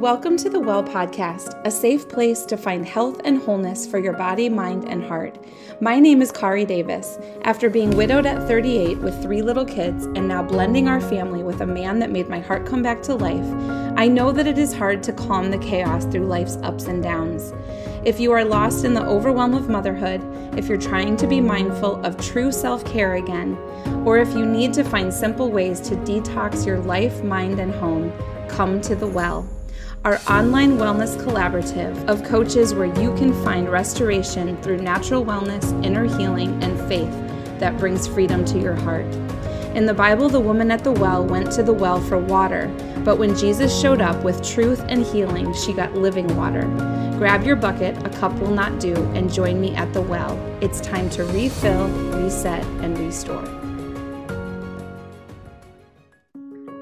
Welcome to the Well Podcast, a safe place to find health and wholeness for your body, mind, and heart. My name is Kari Davis. After being widowed at 38 with three little kids and now blending our family with a man that made my heart come back to life, I know that it is hard to calm the chaos through life's ups and downs. If you are lost in the overwhelm of motherhood, if you're trying to be mindful of true self care again, or if you need to find simple ways to detox your life, mind, and home, come to the well our online wellness collaborative of coaches where you can find restoration through natural wellness, inner healing, and faith that brings freedom to your heart. In the Bible, the woman at the well went to the well for water, but when Jesus showed up with truth and healing, she got living water. Grab your bucket, a cup will not do, and join me at the well. It's time to refill, reset, and restore.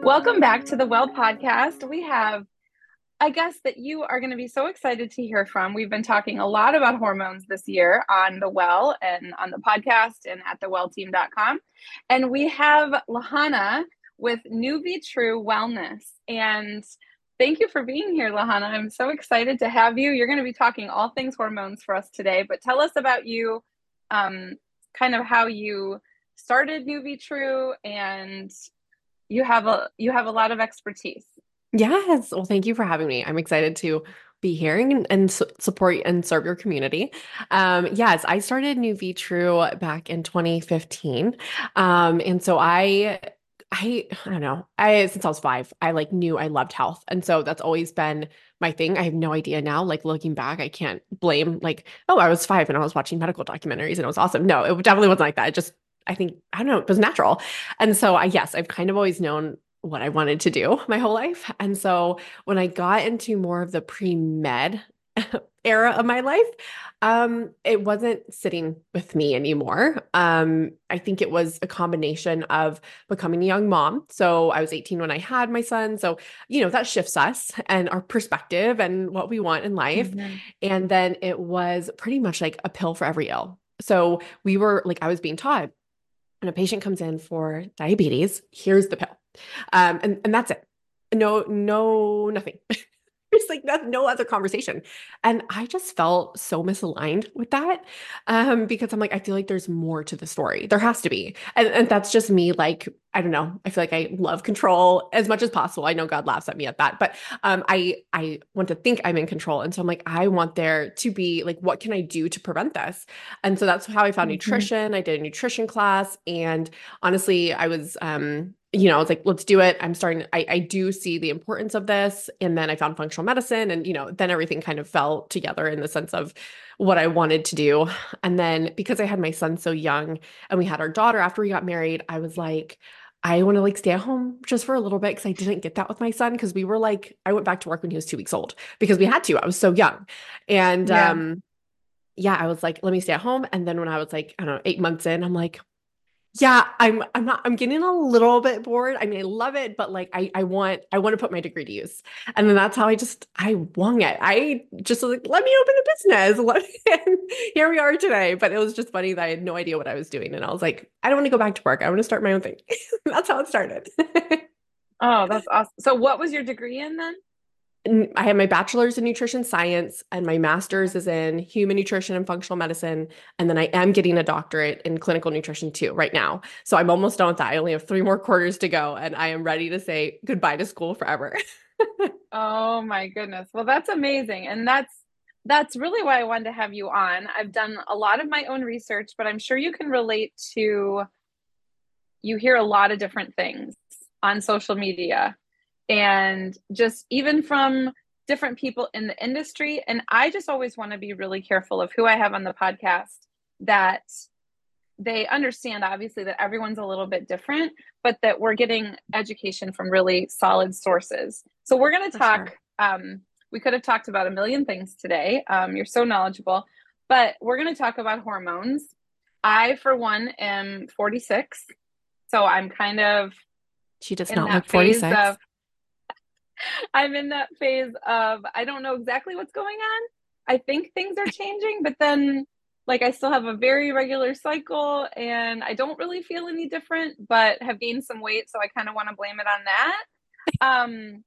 Welcome back to the Well Podcast. We have I guess that you are going to be so excited to hear from. We've been talking a lot about hormones this year on the well and on the podcast and at thewellteam.com. And we have Lahana with NuviTru Wellness. And thank you for being here, Lahana. I'm so excited to have you. You're going to be talking all things hormones for us today, but tell us about you, um, kind of how you started NuviTru and you have a you have a lot of expertise. Yes. Well, thank you for having me. I'm excited to be here and, and su- support and serve your community. Um, yes, I started NuviTru back in 2015. Um, and so I I I don't know. I since I was 5, I like knew I loved health. And so that's always been my thing. I have no idea now like looking back, I can't blame like oh, I was 5 and I was watching medical documentaries and it was awesome. No, it definitely wasn't like that. It just I think I don't know, it was natural. And so I yes, I've kind of always known what I wanted to do my whole life. And so when I got into more of the pre med era of my life, um, it wasn't sitting with me anymore. Um, I think it was a combination of becoming a young mom. So I was 18 when I had my son. So, you know, that shifts us and our perspective and what we want in life. Mm-hmm. And then it was pretty much like a pill for every ill. So we were like, I was being taught when a patient comes in for diabetes, here's the pill um, and and that's it. No, no, nothing. There's like no, no other conversation. And I just felt so misaligned with that um, because I'm like, I feel like there's more to the story. There has to be. And, and that's just me, like, I don't know. I feel like I love control as much as possible. I know God laughs at me at that, but um, I I want to think I'm in control. And so I'm like, I want there to be like, what can I do to prevent this? And so that's how I found mm-hmm. nutrition. I did a nutrition class. And honestly, I was um you know, I was like, let's do it. I'm starting, I, I do see the importance of this. And then I found functional medicine and, you know, then everything kind of fell together in the sense of what I wanted to do. And then because I had my son so young and we had our daughter after we got married, I was like, I want to like stay at home just for a little bit because I didn't get that with my son because we were like, I went back to work when he was two weeks old because we had to. I was so young. And yeah. um, yeah, I was like, let me stay at home. And then when I was like, I don't know, eight months in, I'm like, yeah i'm i'm not i'm getting a little bit bored. I mean i love it but like i i want i want to put my degree to use. And then that's how i just i won it. I just was like let me open a business. Here we are today. But it was just funny that i had no idea what i was doing. And i was like i don't want to go back to work. I want to start my own thing. That's how it started. Oh that's awesome so what was your degree in then I have my bachelor's in nutrition science and my master's is in human nutrition and functional medicine. And then I am getting a doctorate in clinical nutrition too right now. So I'm almost done with that. I only have three more quarters to go and I am ready to say goodbye to school forever. oh my goodness. Well, that's amazing. And that's that's really why I wanted to have you on. I've done a lot of my own research, but I'm sure you can relate to you hear a lot of different things on social media and just even from different people in the industry. And I just always want to be really careful of who I have on the podcast that they understand obviously that everyone's a little bit different, but that we're getting education from really solid sources. So we're going to talk. Sure. Um, we could have talked about a million things today. Um, you're so knowledgeable, but we're going to talk about hormones. I, for one, am 46, so I'm kind of. She does not look 46. Of, I'm in that phase of I don't know exactly what's going on. I think things are changing, but then like I still have a very regular cycle and I don't really feel any different, but have gained some weight, so I kind of want to blame it on that. Um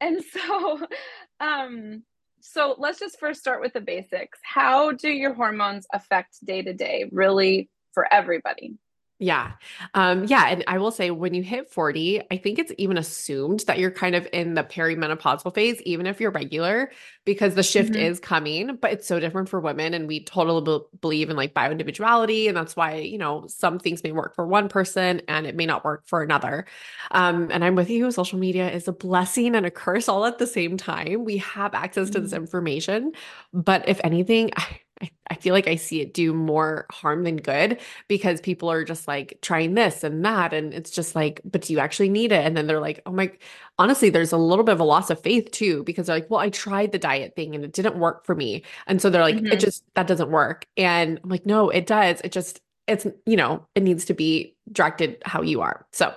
and so um so let's just first start with the basics. How do your hormones affect day to day really for everybody? Yeah. Um, yeah. And I will say when you hit 40, I think it's even assumed that you're kind of in the perimenopausal phase, even if you're regular, because the shift mm-hmm. is coming, but it's so different for women. And we totally be- believe in like bio individuality. And that's why, you know, some things may work for one person and it may not work for another. Um, and I'm with you. Social media is a blessing and a curse all at the same time. We have access mm-hmm. to this mm-hmm. information. But if anything, I, I, I feel like I see it do more harm than good because people are just like trying this and that. And it's just like, but do you actually need it? And then they're like, oh my, honestly, there's a little bit of a loss of faith too, because they're like, well, I tried the diet thing and it didn't work for me. And so they're like, mm-hmm. it just, that doesn't work. And I'm like, no, it does. It just, it's you know it needs to be directed how you are. So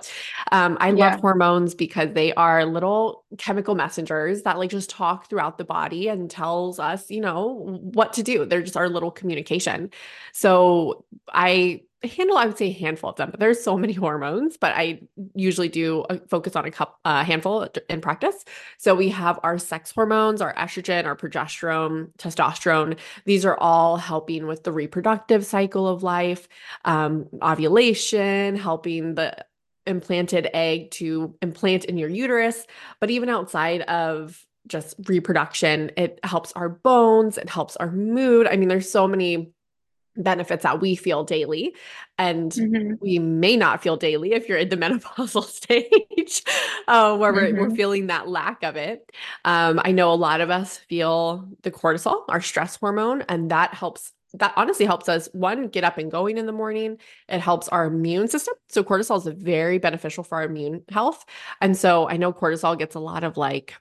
um, i yeah. love hormones because they are little chemical messengers that like just talk throughout the body and tells us you know what to do. They're just our little communication. So i handle i would say a handful of them but there's so many hormones but i usually do focus on a couple a handful in practice. So we have our sex hormones our estrogen our progesterone testosterone. These are all helping with the reproductive cycle of life um, ovulation helping the implanted egg to implant in your uterus but even outside of just reproduction it helps our bones it helps our mood i mean there's so many benefits that we feel daily and mm-hmm. we may not feel daily if you're in the menopausal stage uh, where mm-hmm. we're, we're, mm-hmm. feeling that lack of it um, i know a lot of us feel the cortisol our stress hormone and that helps that honestly helps us one get up and going in the morning it helps our immune system so cortisol is very beneficial for our immune health and so i know cortisol gets a lot of like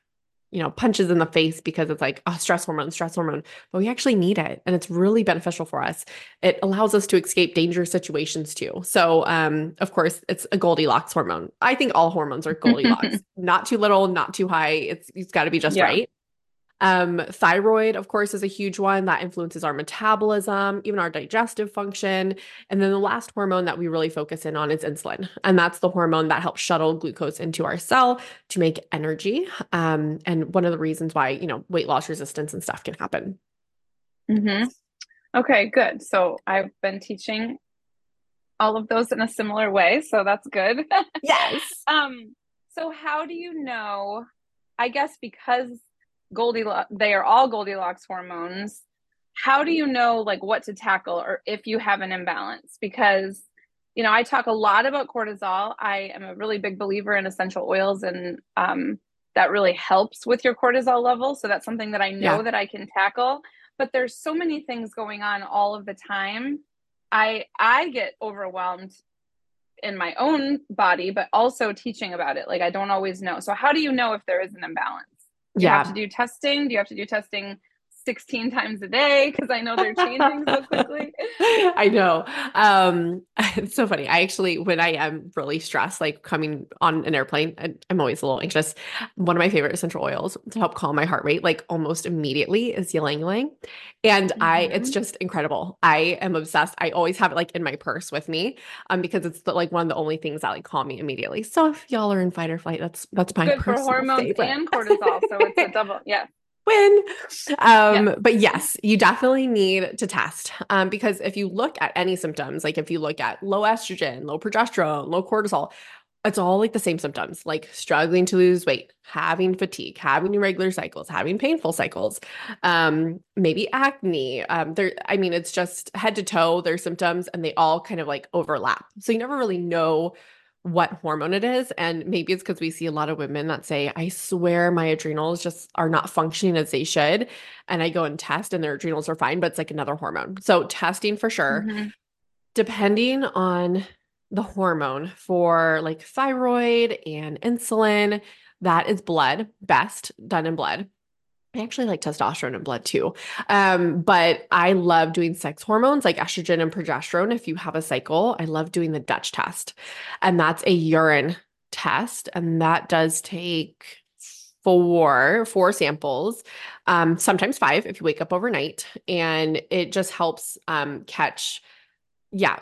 you know, punches in the face because it's like, oh, stress hormone, stress hormone, but we actually need it. And it's really beneficial for us. It allows us to escape dangerous situations too. So, um, of course, it's a Goldilocks hormone. I think all hormones are Goldilocks, not too little, not too high. It's, it's got to be just yeah. right. Um, thyroid, of course, is a huge one that influences our metabolism, even our digestive function. And then the last hormone that we really focus in on is insulin. And that's the hormone that helps shuttle glucose into our cell to make energy. Um, and one of the reasons why, you know, weight loss resistance and stuff can happen. Mm-hmm. Okay, good. So I've been teaching all of those in a similar way. So that's good. yes. um, so how do you know? I guess because Goldilocks, they are all Goldilocks hormones. How do you know like what to tackle or if you have an imbalance? Because, you know, I talk a lot about cortisol. I am a really big believer in essential oils and um, that really helps with your cortisol level. So that's something that I know yeah. that I can tackle. But there's so many things going on all of the time. I I get overwhelmed in my own body, but also teaching about it. Like I don't always know. So how do you know if there is an imbalance? Do yeah. you have to do testing? Do you have to do testing 16 times a day because I know they're changing so quickly. I know. Um, it's so funny. I actually, when I am really stressed, like coming on an airplane, I'm always a little anxious. One of my favorite essential oils to help calm my heart rate, like almost immediately, is ylang ylang. And mm-hmm. I, it's mm-hmm. just incredible. I am obsessed. I always have it like in my purse with me, um, because it's the, like one of the only things that like calm me immediately. So if y'all are in fight or flight, that's that's my good for hormones favorite. and cortisol. So it's a double, yeah win. Um, yeah. But yes, you definitely need to test um, because if you look at any symptoms, like if you look at low estrogen, low progesterone, low cortisol, it's all like the same symptoms, like struggling to lose weight, having fatigue, having irregular cycles, having painful cycles, um, maybe acne. Um, there, I mean, it's just head to toe, their symptoms, and they all kind of like overlap. So you never really know what hormone it is. And maybe it's because we see a lot of women that say, I swear my adrenals just are not functioning as they should. And I go and test and their adrenals are fine, but it's like another hormone. So testing for sure. Mm-hmm. Depending on the hormone for like thyroid and insulin, that is blood, best done in blood. I actually like testosterone in blood too. Um, but I love doing sex hormones like estrogen and progesterone. If you have a cycle, I love doing the Dutch test. And that's a urine test. And that does take four four samples um, sometimes five if you wake up overnight and it just helps um, catch yeah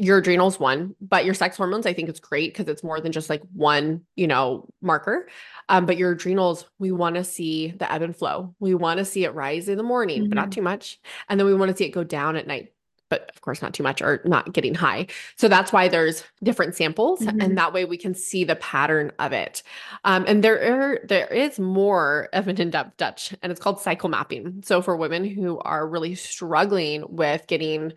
your adrenals one, but your sex hormones, I think it's great because it's more than just like one, you know, marker. Um, but your adrenals, we want to see the ebb and flow. We want to see it rise in the morning, mm-hmm. but not mm-hmm. too much. And then we want to see it go down at night, but of course not too much or not getting high. So that's why there's different samples, mm-hmm. and that way we can see the pattern of it. Um, and there are there is more of an in-depth Dutch, and it's called cycle mapping. So for women who are really struggling with getting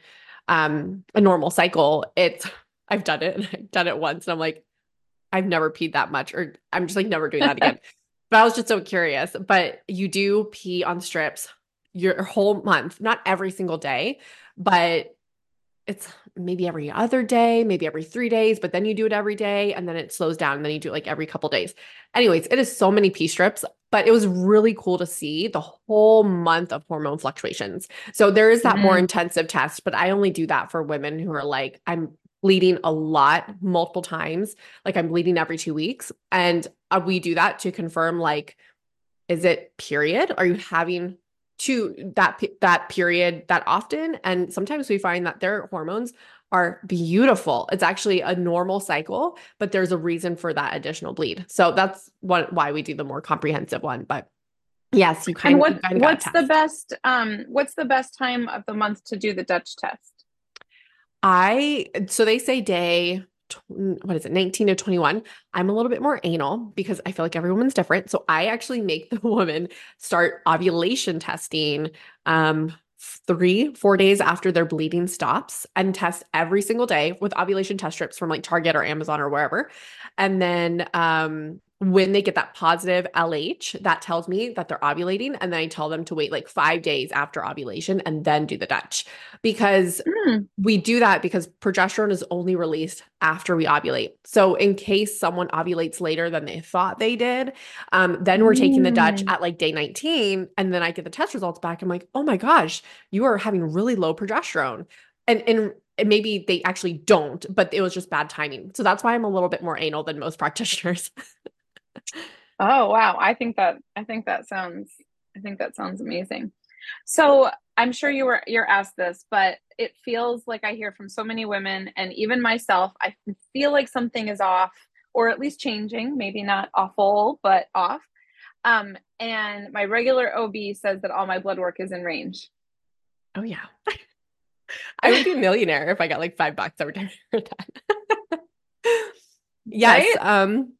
um, a normal cycle, it's I've done it I've done it once, and I'm like, I've never peed that much, or I'm just like never doing that again. but I was just so curious. But you do pee on strips your whole month, not every single day, but it's maybe every other day, maybe every three days, but then you do it every day and then it slows down and then you do it like every couple days. Anyways, it is so many pee strips, but it was really cool to see the whole month of hormone fluctuations. So there is that mm-hmm. more intensive test, but I only do that for women who are like, I'm bleeding a lot multiple times, like I'm bleeding every two weeks. And uh, we do that to confirm like, is it period? Are you having to that that period that often and sometimes we find that their hormones are beautiful. It's actually a normal cycle but there's a reason for that additional bleed. So that's what why we do the more comprehensive one but yes you kind, what, of kind of what's the best um what's the best time of the month to do the dutch test? I so they say day what is it 19 to 21 i'm a little bit more anal because i feel like every woman's different. So i actually make the woman start ovulation testing um three four days after their bleeding stops and test every single day with ovulation test strips from like target or amazon or wherever. And then um when they get that positive LH, that tells me that they're ovulating. And then I tell them to wait like five days after ovulation and then do the Dutch because mm. we do that because progesterone is only released after we ovulate. So, in case someone ovulates later than they thought they did, um, then we're mm. taking the Dutch mm. at like day 19. And then I get the test results back. I'm like, oh my gosh, you are having really low progesterone. And, and maybe they actually don't, but it was just bad timing. So that's why I'm a little bit more anal than most practitioners. Oh wow. I think that i think that sounds i think that sounds amazing. So i'm sure you were you're asked this but it feels like i hear from so many women and even myself i feel like something is off or at least changing maybe not awful but off. Um, and my regular ob says that all my blood work is in range. Oh yeah. I would be a millionaire if i got like five bucks every time yes right? um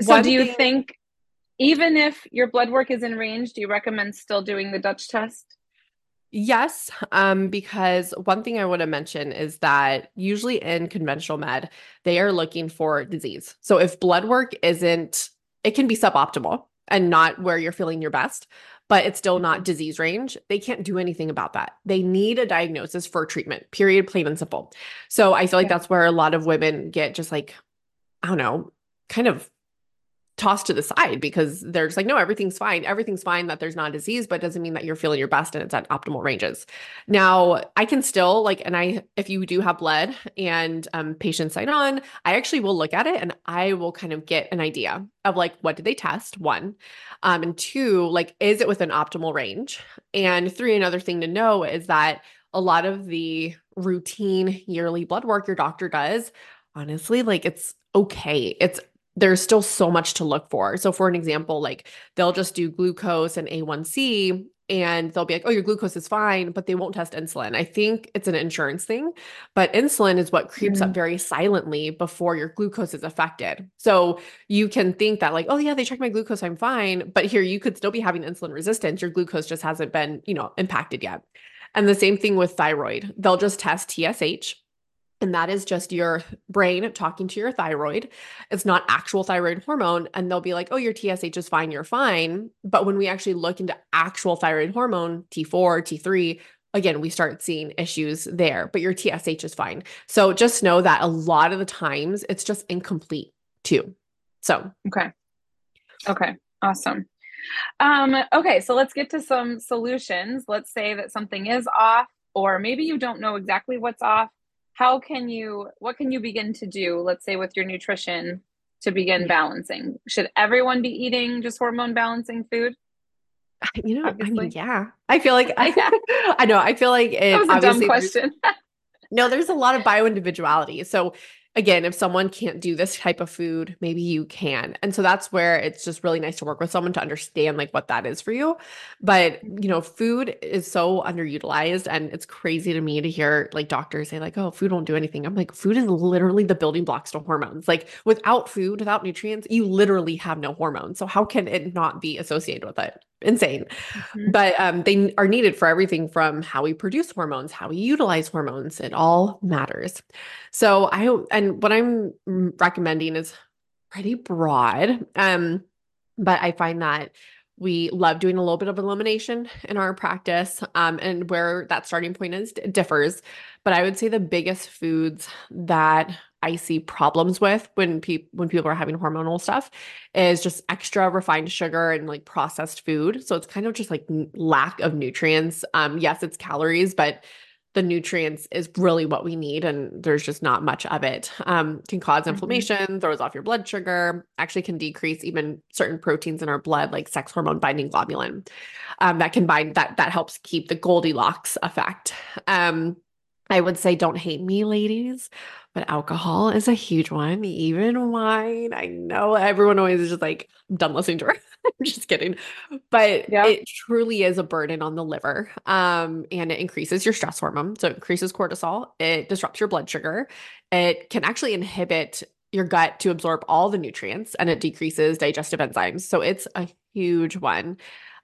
so do you thing- think even if your blood work is in range, do you recommend still doing the Dutch test? Yes, um, because one thing I want to mention is that usually in conventional med, they are looking for disease. So if blood work isn't, it can be suboptimal and not where you're feeling your best, but it's still not mm-hmm. disease range. They can't do anything about that. They need a diagnosis for treatment, period, plain and simple. So I feel like that's where a lot of women get just like, I don't know, kind of tossed to the side because they're just like, no, everything's fine. Everything's fine that there's not disease, but doesn't mean that you're feeling your best and it's at optimal ranges. Now, I can still like, and I, if you do have blood and um, patients sign on, I actually will look at it and I will kind of get an idea of like, what did they test? One. Um, and two, like, is it within optimal range? And three, another thing to know is that a lot of the routine yearly blood work your doctor does, honestly, like it's okay. It's there's still so much to look for. So, for an example, like they'll just do glucose and A1C and they'll be like, oh, your glucose is fine, but they won't test insulin. I think it's an insurance thing, but insulin is what creeps mm-hmm. up very silently before your glucose is affected. So you can think that, like, oh, yeah, they checked my glucose, I'm fine. But here you could still be having insulin resistance. Your glucose just hasn't been, you know, impacted yet. And the same thing with thyroid. They'll just test TSH and that is just your brain talking to your thyroid. It's not actual thyroid hormone. And they'll be like, oh, your TSH is fine, you're fine. But when we actually look into actual thyroid hormone, T4, T3, again, we start seeing issues there, but your TSH is fine. So just know that a lot of the times it's just incomplete too. So, okay. Okay. Awesome. Um, okay. So let's get to some solutions. Let's say that something is off, or maybe you don't know exactly what's off how can you what can you begin to do let's say with your nutrition to begin balancing should everyone be eating just hormone balancing food you know Obviously. I mean, yeah i feel like i i know i feel like it that was a dumb question no, there's a lot of bio individuality. So again, if someone can't do this type of food, maybe you can. And so that's where it's just really nice to work with someone to understand like what that is for you. But, you know, food is so underutilized and it's crazy to me to hear like doctors say like, "Oh, food won't do anything." I'm like, food is literally the building blocks to hormones. Like without food, without nutrients, you literally have no hormones. So how can it not be associated with it? Insane. Mm-hmm. But um, they are needed for everything from how we produce hormones, how we utilize hormones. It all matters. So I and what I'm recommending is pretty broad. Um, but I find that we love doing a little bit of elimination in our practice um, and where that starting point is differs but i would say the biggest foods that I see problems with when people when people are having hormonal stuff is just extra refined sugar and like processed food. So it's kind of just like lack of nutrients. Um, yes, it's calories, but the nutrients is really what we need, and there's just not much of it. Um, can cause mm-hmm. inflammation, mm-hmm. throws off your blood sugar, actually can decrease even certain proteins in our blood, like sex hormone binding globulin. Um, that can bind that that helps keep the Goldilocks effect. Um, I would say don't hate me, ladies, but alcohol is a huge one, even wine. I know everyone always is just like, I'm done listening to her. I'm just kidding. But yeah. it truly is a burden on the liver. Um, and it increases your stress hormone. So it increases cortisol, it disrupts your blood sugar, it can actually inhibit your gut to absorb all the nutrients and it decreases digestive enzymes. So it's a huge one.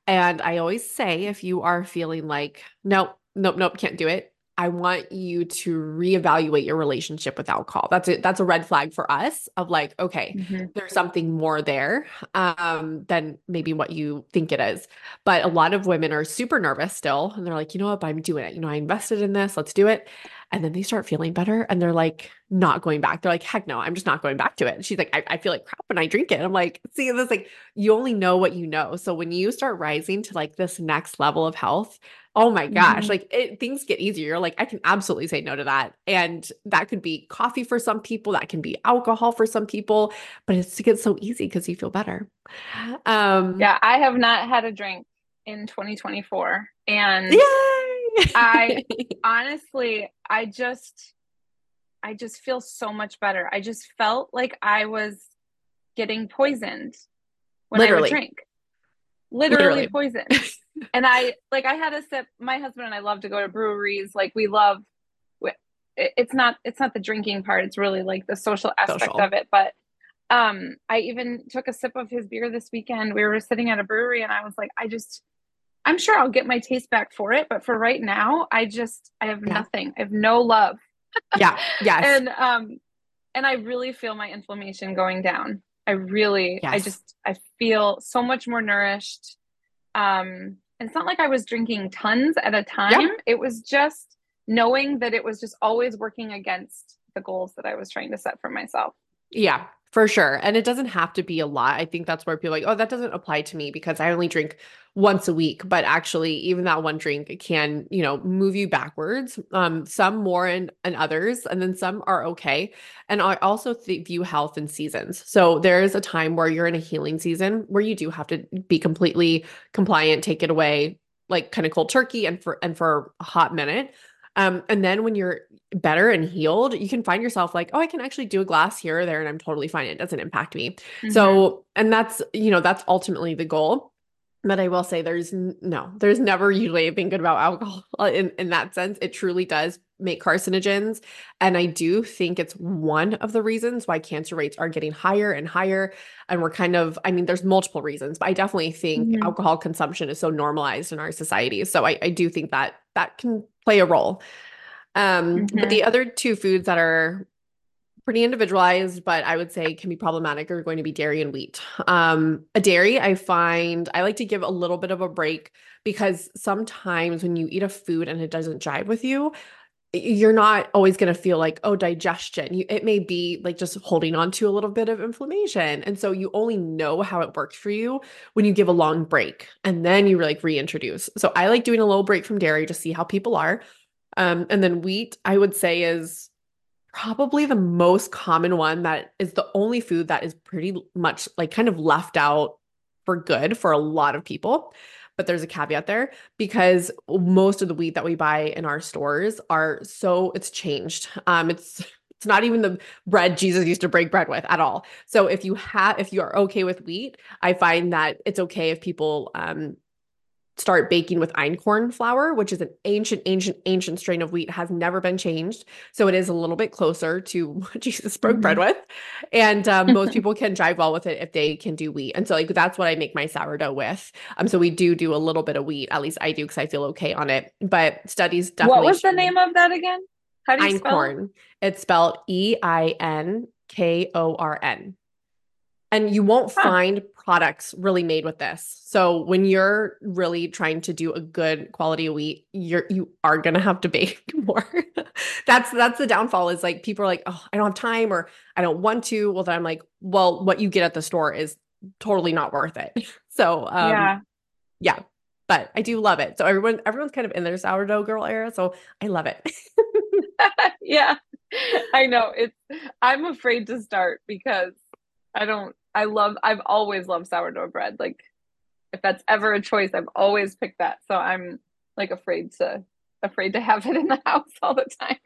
And I always say if you are feeling like, nope, nope, nope, can't do it, I want you to reevaluate your relationship with alcohol. That's it. That's a red flag for us of like, okay, mm-hmm. there's something more there um, than maybe what you think it is. But a lot of women are super nervous still, and they're like, you know what, I'm doing it. You know, I invested in this. Let's do it. And then they start feeling better, and they're like, not going back. They're like, heck no, I'm just not going back to it. And she's like, I, I feel like crap when I drink it. I'm like, see, this like you only know what you know. So when you start rising to like this next level of health, oh my gosh, mm-hmm. like it, things get easier. You're like, I can absolutely say no to that. And that could be coffee for some people, that can be alcohol for some people, but it's to get so easy because you feel better. Um, yeah, I have not had a drink in 2024. And Yay! I honestly, I just, I just feel so much better. I just felt like I was getting poisoned when Literally. I would drink. Literally, Literally. poisoned. and I like I had a sip. My husband and I love to go to breweries. Like we love. It's not. It's not the drinking part. It's really like the social aspect social. of it. But um, I even took a sip of his beer this weekend. We were sitting at a brewery, and I was like, I just. I'm sure I'll get my taste back for it, but for right now, I just I have yeah. nothing. I have no love. yeah. Yes. and um, and I really feel my inflammation going down. I really, yes. I just, I feel so much more nourished. Um, it's not like I was drinking tons at a time. Yeah. It was just knowing that it was just always working against the goals that I was trying to set for myself. Yeah, for sure. And it doesn't have to be a lot. I think that's where people like, oh, that doesn't apply to me because I only drink once a week. But actually, even that one drink can, you know, move you backwards. Um, some more and, and others, and then some are okay. And I also th- view health in seasons. So there's a time where you're in a healing season where you do have to be completely compliant, take it away, like kind of cold turkey and for and for a hot minute. Um, and then when you're better and healed, you can find yourself like, oh, I can actually do a glass here or there and I'm totally fine. It doesn't impact me. Mm-hmm. So, and that's, you know, that's ultimately the goal. But I will say there's no, there's never usually anything good about alcohol in, in that sense. It truly does make carcinogens. And I do think it's one of the reasons why cancer rates are getting higher and higher. And we're kind of, I mean, there's multiple reasons, but I definitely think mm-hmm. alcohol consumption is so normalized in our society. So I, I do think that that can play a role. Um, mm-hmm. But the mm-hmm. other two foods that are pretty individualized, but I would say can be problematic are going to be dairy and wheat. Um, a dairy, I find I like to give a little bit of a break because sometimes when you eat a food and it doesn't jive with you, you're not always going to feel like oh digestion. You, it may be like just holding on to a little bit of inflammation. And so you only know how it works for you when you give a long break and then you like reintroduce. So i like doing a little break from dairy to see how people are. Um, and then wheat i would say is probably the most common one that is the only food that is pretty much like kind of left out for good for a lot of people but there's a caveat there because most of the wheat that we buy in our stores are so it's changed. Um, it's it's not even the bread Jesus used to break bread with at all. So if you have if you are okay with wheat, I find that it's okay if people um start baking with einkorn flour, which is an ancient, ancient, ancient strain of wheat, has never been changed. So it is a little bit closer to what Jesus broke mm-hmm. bread with. And um, most people can drive well with it if they can do wheat. And so like that's what I make my sourdough with. Um, so we do do a little bit of wheat, at least I do because I feel okay on it. But studies definitely. What was the name of that again? How do you einkorn. spell it? It's spelled E I N K O R N and you won't huh. find products really made with this. So when you're really trying to do a good quality of wheat, you're you are gonna have to bake more. that's that's the downfall is like people are like, oh, I don't have time or I don't want to. Well, then I'm like, well, what you get at the store is totally not worth it. So um, yeah, yeah. But I do love it. So everyone everyone's kind of in their sourdough girl era. So I love it. yeah. I know. It's I'm afraid to start because I don't I love I've always loved sourdough bread. Like if that's ever a choice, I've always picked that. So I'm like afraid to afraid to have it in the house all the time.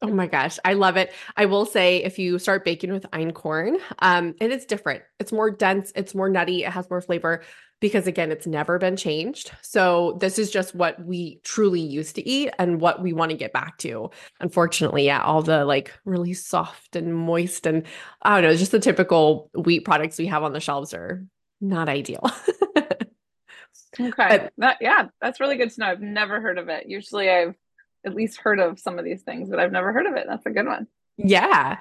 Oh my gosh, I love it. I will say if you start baking with einkorn, um, and it's different. It's more dense, it's more nutty, it has more flavor because again, it's never been changed. So this is just what we truly used to eat and what we want to get back to. Unfortunately, yeah, all the like really soft and moist and I don't know, just the typical wheat products we have on the shelves are not ideal. okay. But, that, yeah, that's really good to know. I've never heard of it. Usually I've at least heard of some of these things, but I've never heard of it. That's a good one. Yeah.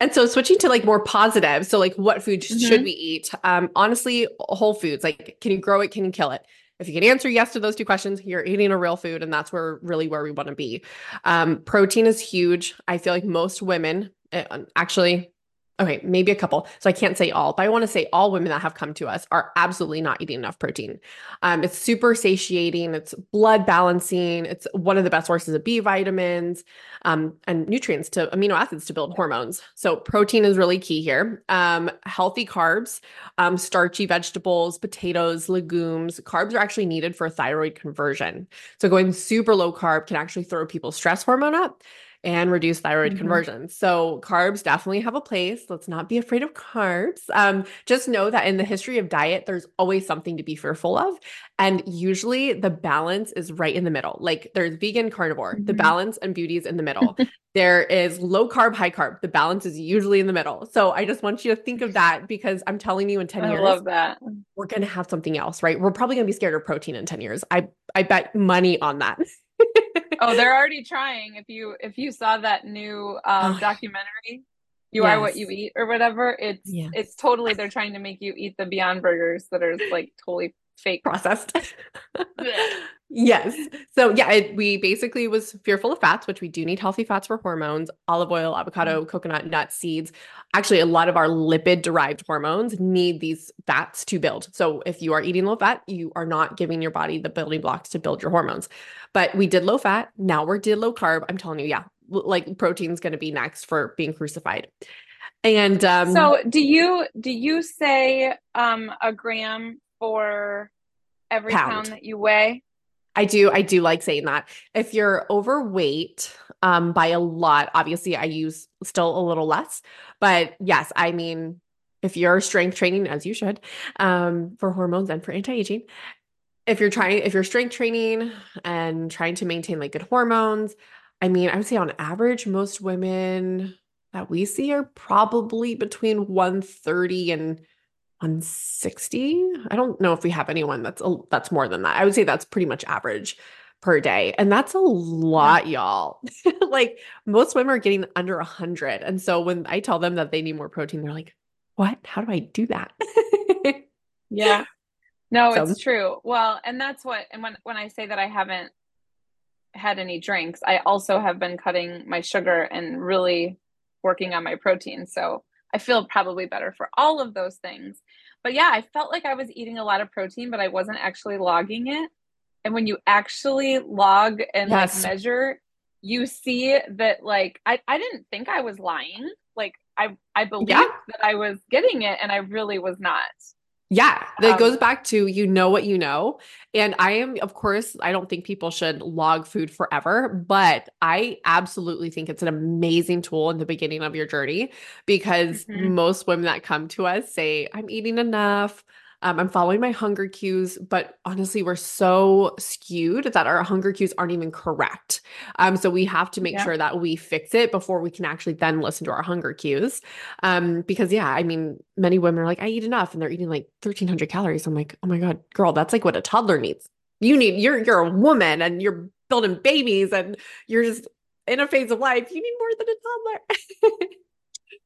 And so switching to like more positive. So like what food mm-hmm. should we eat? Um, honestly, whole foods. Like can you grow it? Can you kill it? If you can answer yes to those two questions, you're eating a real food, and that's where really where we want to be. Um, protein is huge. I feel like most women, eh, actually, okay, maybe a couple. So I can't say all, but I want to say all women that have come to us are absolutely not eating enough protein. Um, it's super satiating, it's blood balancing, it's one of the best sources of B vitamins um, and nutrients to amino acids to build hormones. So protein is really key here. Um, healthy carbs, um, starchy vegetables, potatoes, legumes. Carbs are actually needed for thyroid conversion. So going super low carb can actually throw people's stress hormone up and reduce thyroid mm-hmm. conversion. So carbs definitely have a place. Let's not be afraid of carbs. Um, just know that in the history of diet, there's always something to be fearful of. And usually the balance is right in the middle. Like there's vegan carnivore, mm-hmm. the balance and beauty is in the middle. there is low carb, high carb. The balance is usually in the middle. So I just want you to think of that because I'm telling you in 10 I years, love that. we're going to have something else, right? We're probably going to be scared of protein in 10 years. I, I bet money on that. oh, they're already trying. If you if you saw that new um, oh, documentary, "You yes. Are What You Eat" or whatever, it's it's totally they're trying to make you eat the Beyond Burgers that are like totally fake processed. yes. So yeah, it, we basically was fearful of fats, which we do need healthy fats for hormones, olive oil, avocado, mm-hmm. coconut, nuts, seeds. Actually, a lot of our lipid derived hormones need these fats to build. So if you are eating low fat, you are not giving your body the building blocks to build your hormones. But we did low fat. Now we're did low carb. I'm telling you, yeah, like protein's going to be next for being crucified. And um So, do you do you say um a gram for every pound. pound that you weigh? I do. I do like saying that. If you're overweight um, by a lot, obviously I use still a little less. But yes, I mean, if you're strength training, as you should, um, for hormones and for anti aging, if you're trying, if you're strength training and trying to maintain like good hormones, I mean, I would say on average, most women that we see are probably between 130 and 160. I don't know if we have anyone that's a, that's more than that. I would say that's pretty much average per day. And that's a lot, yeah. y'all. like most women are getting under 100. And so when I tell them that they need more protein, they're like, "What? How do I do that?" yeah. No, so. it's true. Well, and that's what and when when I say that I haven't had any drinks, I also have been cutting my sugar and really working on my protein. So I feel probably better for all of those things. But yeah, I felt like I was eating a lot of protein, but I wasn't actually logging it. And when you actually log and yes. like measure, you see that like I, I didn't think I was lying. Like I I believed yeah. that I was getting it and I really was not. Yeah, that um, goes back to you know what you know. And I am, of course, I don't think people should log food forever, but I absolutely think it's an amazing tool in the beginning of your journey because mm-hmm. most women that come to us say, I'm eating enough. Um, I'm following my hunger cues, but honestly, we're so skewed that our hunger cues aren't even correct. Um, so we have to make yeah. sure that we fix it before we can actually then listen to our hunger cues. Um, because yeah, I mean, many women are like, I eat enough, and they're eating like 1,300 calories. I'm like, oh my god, girl, that's like what a toddler needs. You need you're you're a woman and you're building babies and you're just in a phase of life. You need more than a toddler.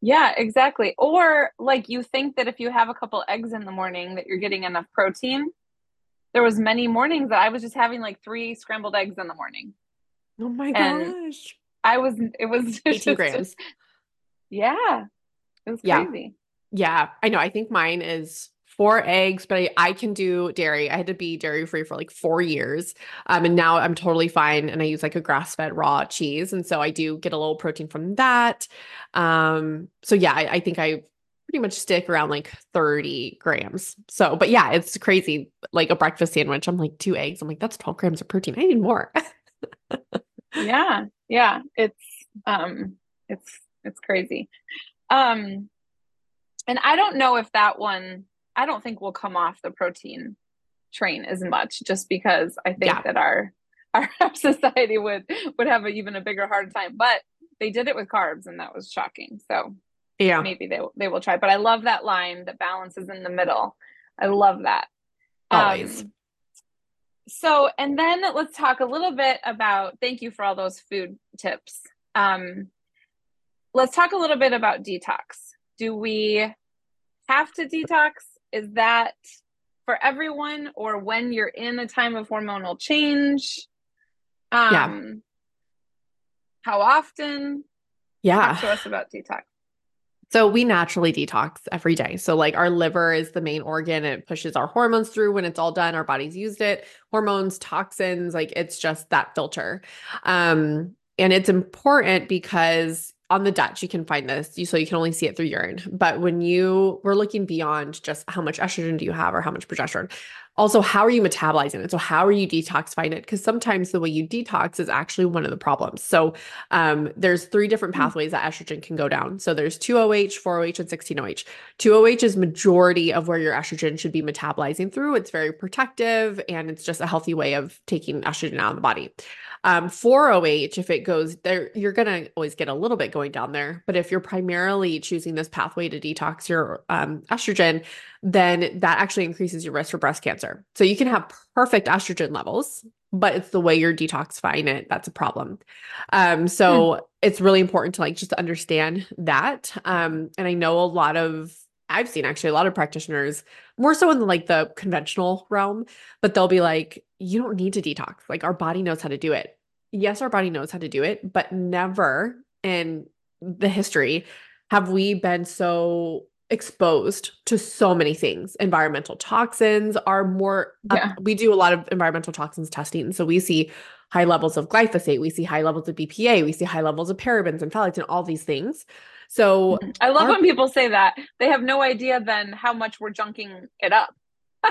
Yeah, exactly. Or like you think that if you have a couple eggs in the morning that you're getting enough protein. There was many mornings that I was just having like three scrambled eggs in the morning. Oh my gosh. I was it was 18 just, grams. Yeah. It was crazy. Yeah. yeah. I know. I think mine is four eggs, but I, I, can do dairy. I had to be dairy free for like four years. Um, and now I'm totally fine. And I use like a grass fed raw cheese. And so I do get a little protein from that. Um, so yeah, I, I think I pretty much stick around like 30 grams. So, but yeah, it's crazy. Like a breakfast sandwich, I'm like two eggs. I'm like, that's 12 grams of protein. I need more. yeah. Yeah. It's, um, it's, it's crazy. Um, and I don't know if that one I don't think we'll come off the protein train as much just because I think yeah. that our our society would would have a, even a bigger hard time. But they did it with carbs and that was shocking. So yeah, maybe they they will try. But I love that line that balance is in the middle. I love that. Always. Um, so and then let's talk a little bit about thank you for all those food tips. Um, let's talk a little bit about detox. Do we have to detox? Is that for everyone or when you're in a time of hormonal change? Um, yeah. How often? Yeah. Talk to us about detox. So we naturally detox every day. So like our liver is the main organ. It pushes our hormones through when it's all done. Our body's used it. Hormones, toxins, like it's just that filter. Um, and it's important because on the Dutch, you can find this. So you can only see it through urine. But when you we're looking beyond just how much estrogen do you have or how much progesterone, also how are you metabolizing it? So how are you detoxifying it? Because sometimes the way you detox is actually one of the problems. So um, there's three different hmm. pathways that estrogen can go down. So there's 2OH, 4OH, and 16OH. 2OH is majority of where your estrogen should be metabolizing through. It's very protective and it's just a healthy way of taking estrogen out of the body. Um, 4OH, if it goes there, you're going to always get a little bit going down there. But if you're primarily choosing this pathway to detox your um, estrogen, then that actually increases your risk for breast cancer. So you can have perfect estrogen levels, but it's the way you're detoxifying it that's a problem. Um, so hmm. it's really important to like just understand that. Um, and I know a lot of I've seen actually a lot of practitioners more so in the, like the conventional realm, but they'll be like, you don't need to detox. Like our body knows how to do it. Yes, our body knows how to do it, but never in the history have we been so exposed to so many things. Environmental toxins are more, yeah. we do a lot of environmental toxins testing. So we see high levels of glyphosate, we see high levels of BPA, we see high levels of parabens and phthalates and all these things. So. I love our- when people say that. They have no idea then how much we're junking it up.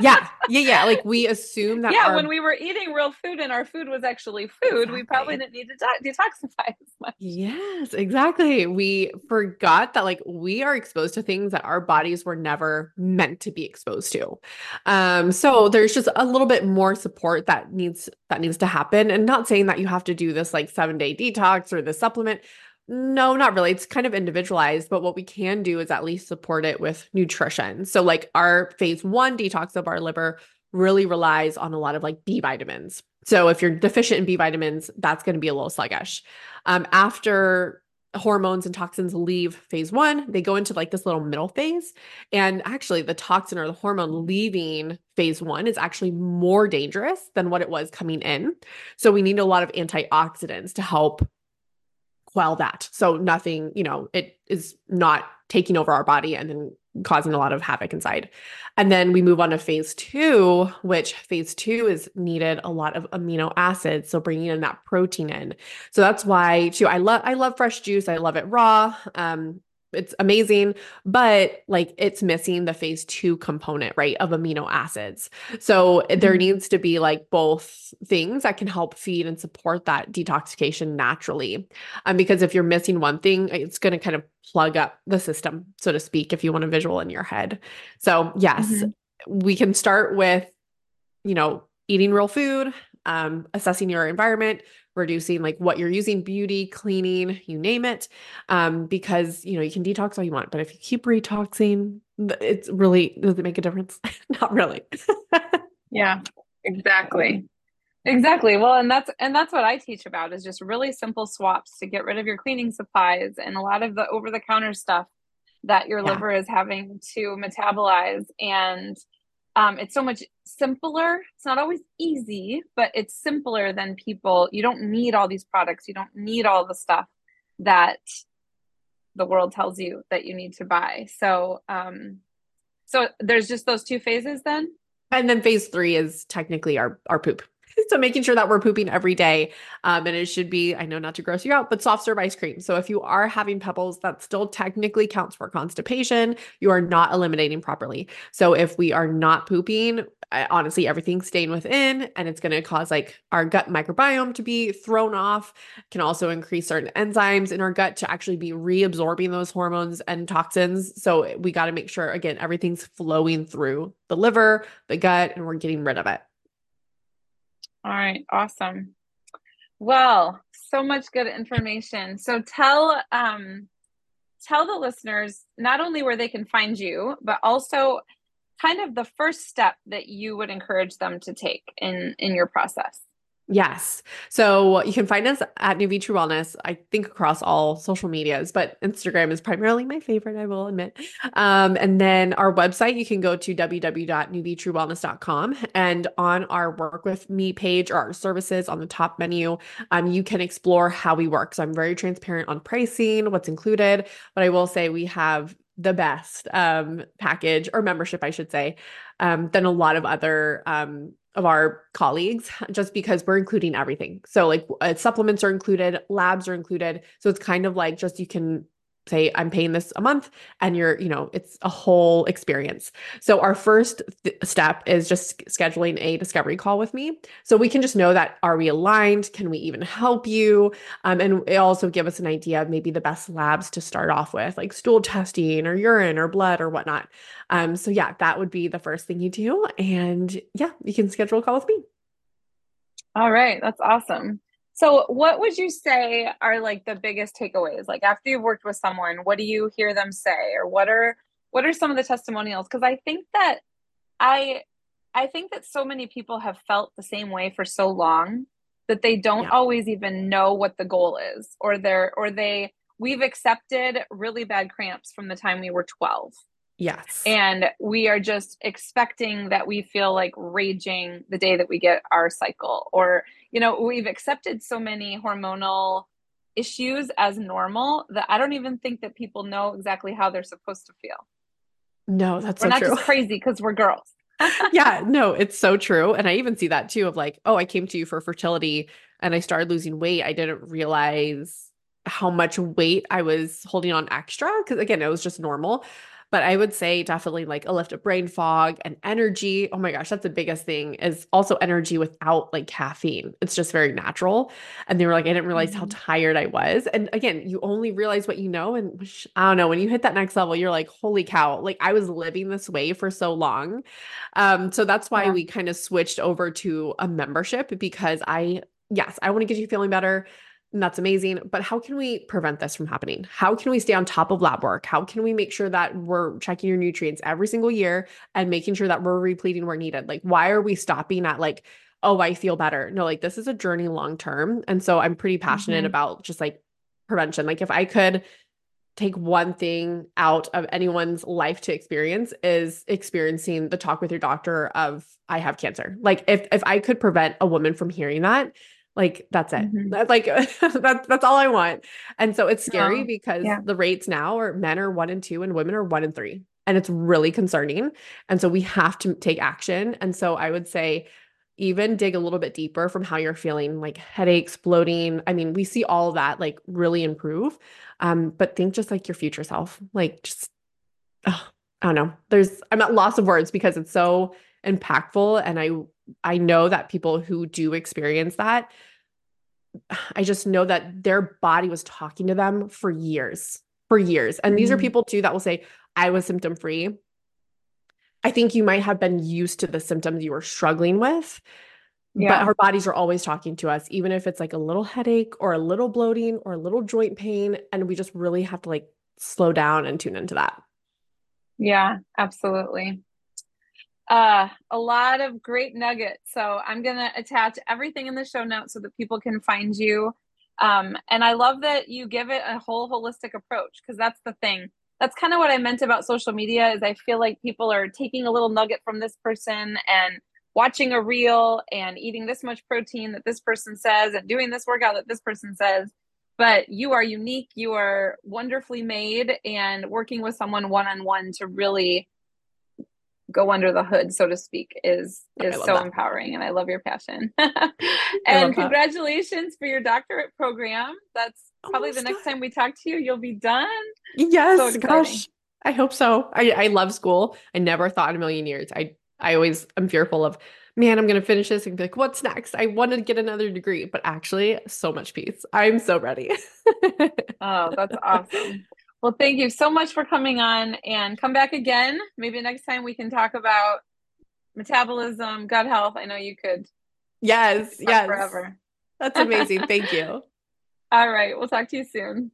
yeah. Yeah. Yeah. Like we assume that. Yeah. Our... When we were eating real food and our food was actually food, exactly. we probably didn't need to de- detoxify as much. Yes, exactly. We forgot that like we are exposed to things that our bodies were never meant to be exposed to. Um, so there's just a little bit more support that needs that needs to happen. And not saying that you have to do this like seven day detox or the supplement no, not really. It's kind of individualized, but what we can do is at least support it with nutrition. So, like our phase one detox of our liver really relies on a lot of like B vitamins. So, if you're deficient in B vitamins, that's going to be a little sluggish. Um, after hormones and toxins leave phase one, they go into like this little middle phase. And actually, the toxin or the hormone leaving phase one is actually more dangerous than what it was coming in. So, we need a lot of antioxidants to help quell that. So nothing, you know, it is not taking over our body and then causing a lot of havoc inside. And then we move on to phase two, which phase two is needed a lot of amino acids. So bringing in that protein in. So that's why too, I love, I love fresh juice. I love it raw. Um, it's amazing, but like it's missing the phase two component, right, of amino acids. So mm-hmm. there needs to be like both things that can help feed and support that detoxification naturally. Um, because if you're missing one thing, it's going to kind of plug up the system, so to speak, if you want a visual in your head. So, yes, mm-hmm. we can start with, you know, eating real food, um, assessing your environment, reducing like what you're using, beauty, cleaning, you name it. Um, because you know, you can detox all you want, but if you keep retoxing, it's really does it make a difference? Not really. yeah, exactly. Exactly. Well, and that's and that's what I teach about is just really simple swaps to get rid of your cleaning supplies and a lot of the over the counter stuff that your yeah. liver is having to metabolize and um, it's so much simpler. It's not always easy, but it's simpler than people. You don't need all these products. You don't need all the stuff that the world tells you that you need to buy. So, um, so there's just those two phases then. And then phase three is technically our our poop. so making sure that we're pooping every day. Um, and it should be, I know not to gross you out, but soft serve ice cream. So if you are having pebbles, that still technically counts for constipation. You are not eliminating properly. So if we are not pooping, I, honestly, everything's staying within and it's going to cause like our gut microbiome to be thrown off, can also increase certain enzymes in our gut to actually be reabsorbing those hormones and toxins. So we got to make sure, again, everything's flowing through the liver, the gut, and we're getting rid of it. All right, awesome. Well, so much good information. So tell um tell the listeners not only where they can find you, but also kind of the first step that you would encourage them to take in in your process. Yes. So you can find us at Nuvitru Wellness, I think across all social medias, but Instagram is primarily my favorite, I will admit. Um, and then our website, you can go to www.nuvitruwellness.com. And on our work with me page or our services on the top menu, um, you can explore how we work. So I'm very transparent on pricing, what's included, but I will say we have the best um, package or membership, I should say, um, than a lot of other um, of our colleagues just because we're including everything. So like uh, supplements are included, labs are included. So it's kind of like just you can say I'm paying this a month and you're, you know, it's a whole experience. So our first th- step is just scheduling a discovery call with me. So we can just know that are we aligned? Can we even help you? Um, and it also give us an idea of maybe the best labs to start off with, like stool testing or urine or blood or whatnot. Um, so yeah, that would be the first thing you do. And yeah, you can schedule a call with me. All right. That's awesome. So, what would you say are like the biggest takeaways? Like after you've worked with someone, what do you hear them say, or what are what are some of the testimonials? Because I think that I I think that so many people have felt the same way for so long that they don't yeah. always even know what the goal is, or they're or they we've accepted really bad cramps from the time we were twelve Yes. And we are just expecting that we feel like raging the day that we get our cycle. Or, you know, we've accepted so many hormonal issues as normal that I don't even think that people know exactly how they're supposed to feel. No, that's we're so not true. just crazy because we're girls. yeah, no, it's so true. And I even see that too of like, oh, I came to you for fertility and I started losing weight. I didn't realize how much weight I was holding on extra because again, it was just normal. But I would say definitely like a lift of brain fog and energy. Oh my gosh, that's the biggest thing is also energy without like caffeine. It's just very natural. And they were like, I didn't realize mm-hmm. how tired I was. And again, you only realize what you know. And I don't know, when you hit that next level, you're like, holy cow, like I was living this way for so long. Um, so that's why yeah. we kind of switched over to a membership because I, yes, I want to get you feeling better. And that's amazing. But how can we prevent this from happening? How can we stay on top of lab work? How can we make sure that we're checking your nutrients every single year and making sure that we're repleting where needed? Like, why are we stopping at like, oh, I feel better? No, like this is a journey long term. And so I'm pretty passionate mm-hmm. about just like prevention. Like, if I could take one thing out of anyone's life to experience is experiencing the talk with your doctor of I have cancer. Like if if I could prevent a woman from hearing that, like that's it. Mm-hmm. That's like that's that's all I want. And so it's scary oh, because yeah. the rates now are men are one and two and women are one and three. And it's really concerning. And so we have to take action. And so I would say even dig a little bit deeper from how you're feeling, like headaches, bloating. I mean, we see all that like really improve. Um, but think just like your future self, like just, oh, I don't know. There's, I'm at loss of words because it's so impactful. And I, I know that people who do experience that, I just know that their body was talking to them for years, for years. And mm-hmm. these are mm-hmm. people too that will say, I was symptom free. I think you might have been used to the symptoms you were struggling with. Yeah. But our bodies are always talking to us, even if it's like a little headache or a little bloating or a little joint pain. And we just really have to like slow down and tune into that. Yeah, absolutely. Uh, a lot of great nuggets. So I'm going to attach everything in the show notes so that people can find you. Um, and I love that you give it a whole holistic approach because that's the thing that's kind of what I meant about social media is I feel like people are taking a little nugget from this person and watching a reel and eating this much protein that this person says and doing this workout that this person says but you are unique you are wonderfully made and working with someone one on one to really go under the hood so to speak is is so that. empowering and i love your passion. And congratulations that. for your doctorate program. That's oh, probably Almost the next time we talk to you you'll be done. Yes so gosh. I hope so. I, I love school. I never thought in a million years. I i always am fearful of man i'm gonna finish this and be like what's next? I want to get another degree. But actually so much peace. I'm so ready. Oh that's awesome well, thank you so much for coming on and come back again. Maybe next time we can talk about metabolism, gut health. I know you could. Yes, yes. Forever. That's amazing. thank you. All right. We'll talk to you soon.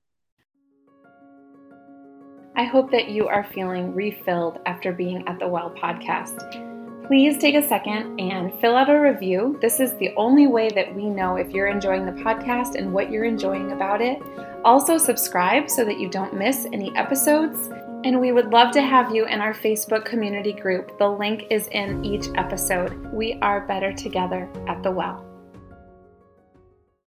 I hope that you are feeling refilled after being at the Well podcast. Please take a second and fill out a review. This is the only way that we know if you're enjoying the podcast and what you're enjoying about it. Also, subscribe so that you don't miss any episodes. And we would love to have you in our Facebook community group. The link is in each episode. We are better together at the well.